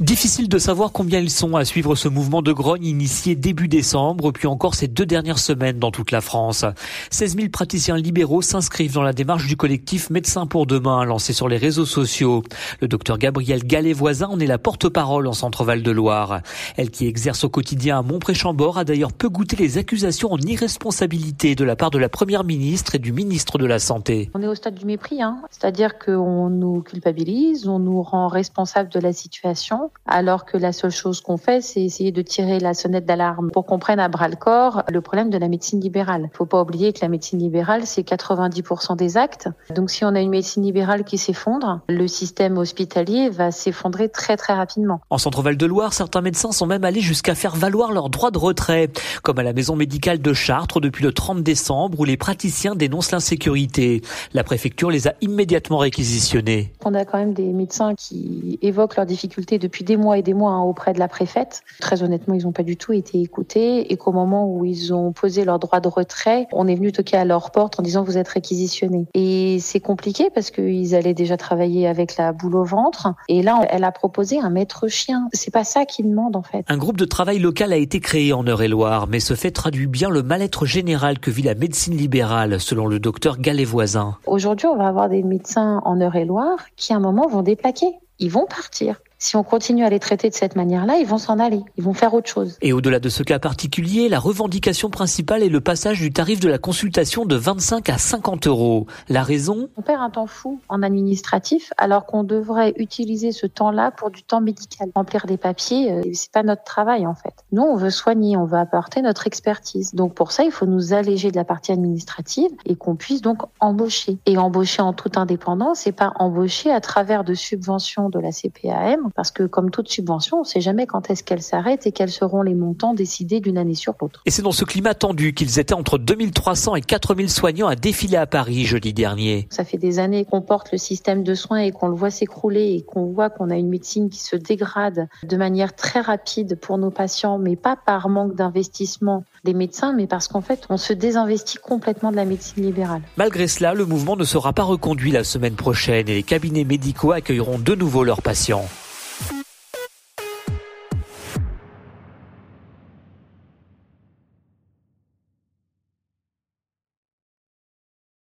Difficile de savoir combien ils sont à suivre ce mouvement de grogne initié début décembre, puis encore ces deux dernières semaines dans toute la France. 16 000 praticiens libéraux s'inscrivent dans la démarche du collectif Médecins pour demain, lancé sur les réseaux sociaux. Le docteur Gabriel Gallet-Voisin en est la porte-parole en Centre-Val de Loire. Elle qui exerce au quotidien à Montpré-Chambord a d'ailleurs peu goûté les accusations en irresponsabilité de la part de la première ministre et du ministre de la Santé. On est au stade du mépris, hein. c'est-à-dire qu'on nous culpabilise, on nous rend responsable de la situation alors que la seule chose qu'on fait, c'est essayer de tirer la sonnette d'alarme pour qu'on prenne à bras le corps le problème de la médecine libérale. Il faut pas oublier que la médecine libérale, c'est 90% des actes. Donc si on a une médecine libérale qui s'effondre, le système hospitalier va s'effondrer très très rapidement. En Centre-Val de Loire, certains médecins sont même allés jusqu'à faire valoir leur droit de retrait, comme à la maison médicale de Chartres depuis le 30 décembre où les praticiens dénoncent l'insécurité. La préfecture les a immédiatement réquisitionnés. On a quand même des médecins qui évoquent leurs difficultés depuis des mois et des mois hein, auprès de la préfète. Très honnêtement, ils n'ont pas du tout été écoutés et qu'au moment où ils ont posé leur droit de retrait, on est venu toquer à leur porte en disant vous êtes réquisitionnés. Et c'est compliqué parce qu'ils allaient déjà travailler avec la boule au ventre. Et là, elle a proposé un maître chien. C'est pas ça qu'ils demandent en fait. Un groupe de travail local a été créé en Eure-et-Loire, mais ce fait traduit bien le mal-être général que vit la médecine libérale, selon le docteur Gallet-Voisin. Aujourd'hui, on va avoir des médecins en Eure-et-Loire qui à un moment vont déplaquer. Ils vont partir si on continue à les traiter de cette manière-là, ils vont s'en aller, ils vont faire autre chose. Et au-delà de ce cas particulier, la revendication principale est le passage du tarif de la consultation de 25 à 50 euros. La raison? On perd un temps fou en administratif, alors qu'on devrait utiliser ce temps-là pour du temps médical. Remplir des papiers, euh, c'est pas notre travail en fait. Nous, on veut soigner, on veut apporter notre expertise. Donc pour ça, il faut nous alléger de la partie administrative et qu'on puisse donc embaucher. Et embaucher en toute indépendance, c'est pas embaucher à travers de subventions de la CPAM parce que comme toute subvention, on ne sait jamais quand est-ce qu'elle s'arrête et quels seront les montants décidés d'une année sur l'autre. Et c'est dans ce climat tendu qu'ils étaient entre 2300 et 4000 soignants à défiler à Paris jeudi dernier. Ça fait des années qu'on porte le système de soins et qu'on le voit s'écrouler et qu'on voit qu'on a une médecine qui se dégrade de manière très rapide pour nos patients, mais pas par manque d'investissement des médecins, mais parce qu'en fait, on se désinvestit complètement de la médecine libérale. Malgré cela, le mouvement ne sera pas reconduit la semaine prochaine et les cabinets médicaux accueilleront de nouveau leurs patients.